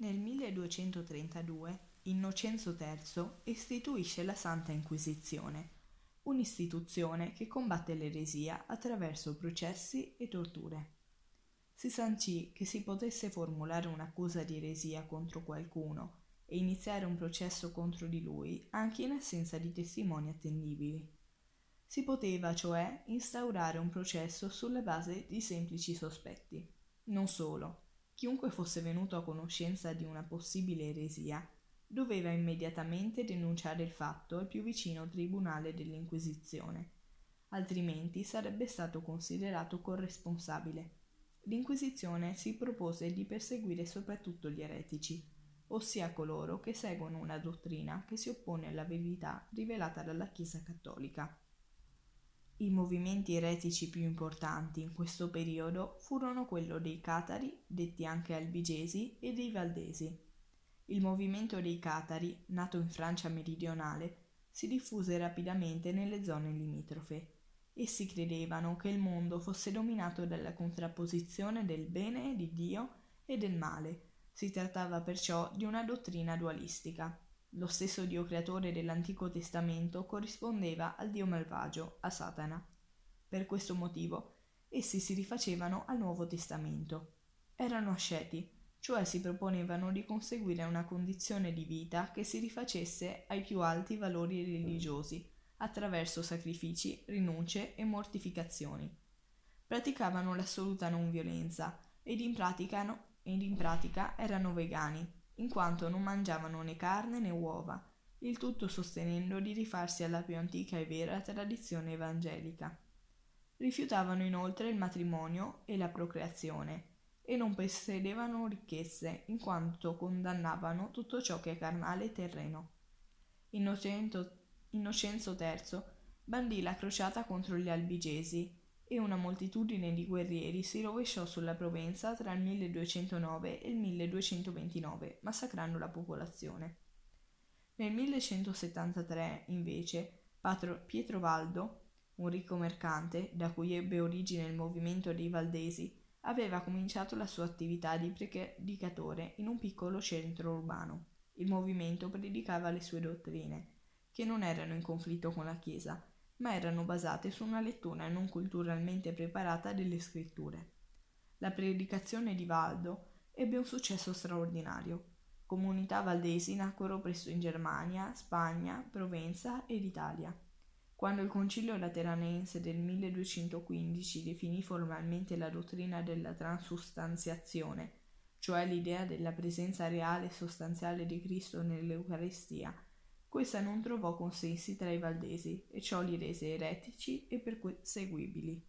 Nel 1232 Innocenzo III istituisce la Santa Inquisizione, un'istituzione che combatte l'eresia attraverso processi e torture. Si sancì che si potesse formulare un'accusa di eresia contro qualcuno e iniziare un processo contro di lui anche in assenza di testimoni attendibili. Si poteva, cioè, instaurare un processo sulla base di semplici sospetti. Non solo, chiunque fosse venuto a conoscenza di una possibile eresia doveva immediatamente denunciare il fatto al più vicino tribunale dell'Inquisizione, altrimenti sarebbe stato considerato corresponsabile. L'Inquisizione si propose di perseguire soprattutto gli eretici, ossia coloro che seguono una dottrina che si oppone alla verità rivelata dalla Chiesa cattolica. I movimenti eretici più importanti in questo periodo furono quello dei Catari, detti anche albigesi, e dei Valdesi. Il movimento dei Catari, nato in Francia meridionale, si diffuse rapidamente nelle zone limitrofe. Essi credevano che il mondo fosse dominato dalla contrapposizione del bene di Dio e del male. Si trattava perciò di una dottrina dualistica. Lo stesso Dio creatore dell'Antico Testamento corrispondeva al Dio malvagio, a Satana. Per questo motivo essi si rifacevano al Nuovo Testamento. Erano asceti, cioè si proponevano di conseguire una condizione di vita che si rifacesse ai più alti valori religiosi, attraverso sacrifici, rinunce e mortificazioni. Praticavano l'assoluta non violenza ed in pratica, ed in pratica erano vegani, in quanto non mangiavano né carne né uova, il tutto sostenendo di rifarsi alla più antica e vera tradizione evangelica. Rifiutavano inoltre il matrimonio e la procreazione e non possedevano ricchezze, in quanto condannavano tutto ciò che è carnale e terreno. Innocento, Innocenzo III bandì la crociata contro gli albigesi e una moltitudine di guerrieri si rovesciò sulla Provenza tra il 1209 e il 1229, massacrando la popolazione. Nel 1173, invece, Patro Pietro Valdo, un ricco mercante, da cui ebbe origine il movimento dei Valdesi, aveva cominciato la sua attività di predicatore in un piccolo centro urbano. Il movimento predicava le sue dottrine, che non erano in conflitto con la Chiesa, ma erano basate su una lettura non culturalmente preparata delle scritture. La predicazione di Valdo ebbe un successo straordinario. Comunità valdesi nacquero presto in Germania, Spagna, Provenza ed Italia. Quando il Concilio Lateranense del 1215 definì formalmente la dottrina della transustanziazione, cioè l'idea della presenza reale e sostanziale di Cristo nell'Eucaristia, questa non trovò consensi tra i valdesi e ciò li rese eretici e perseguibili.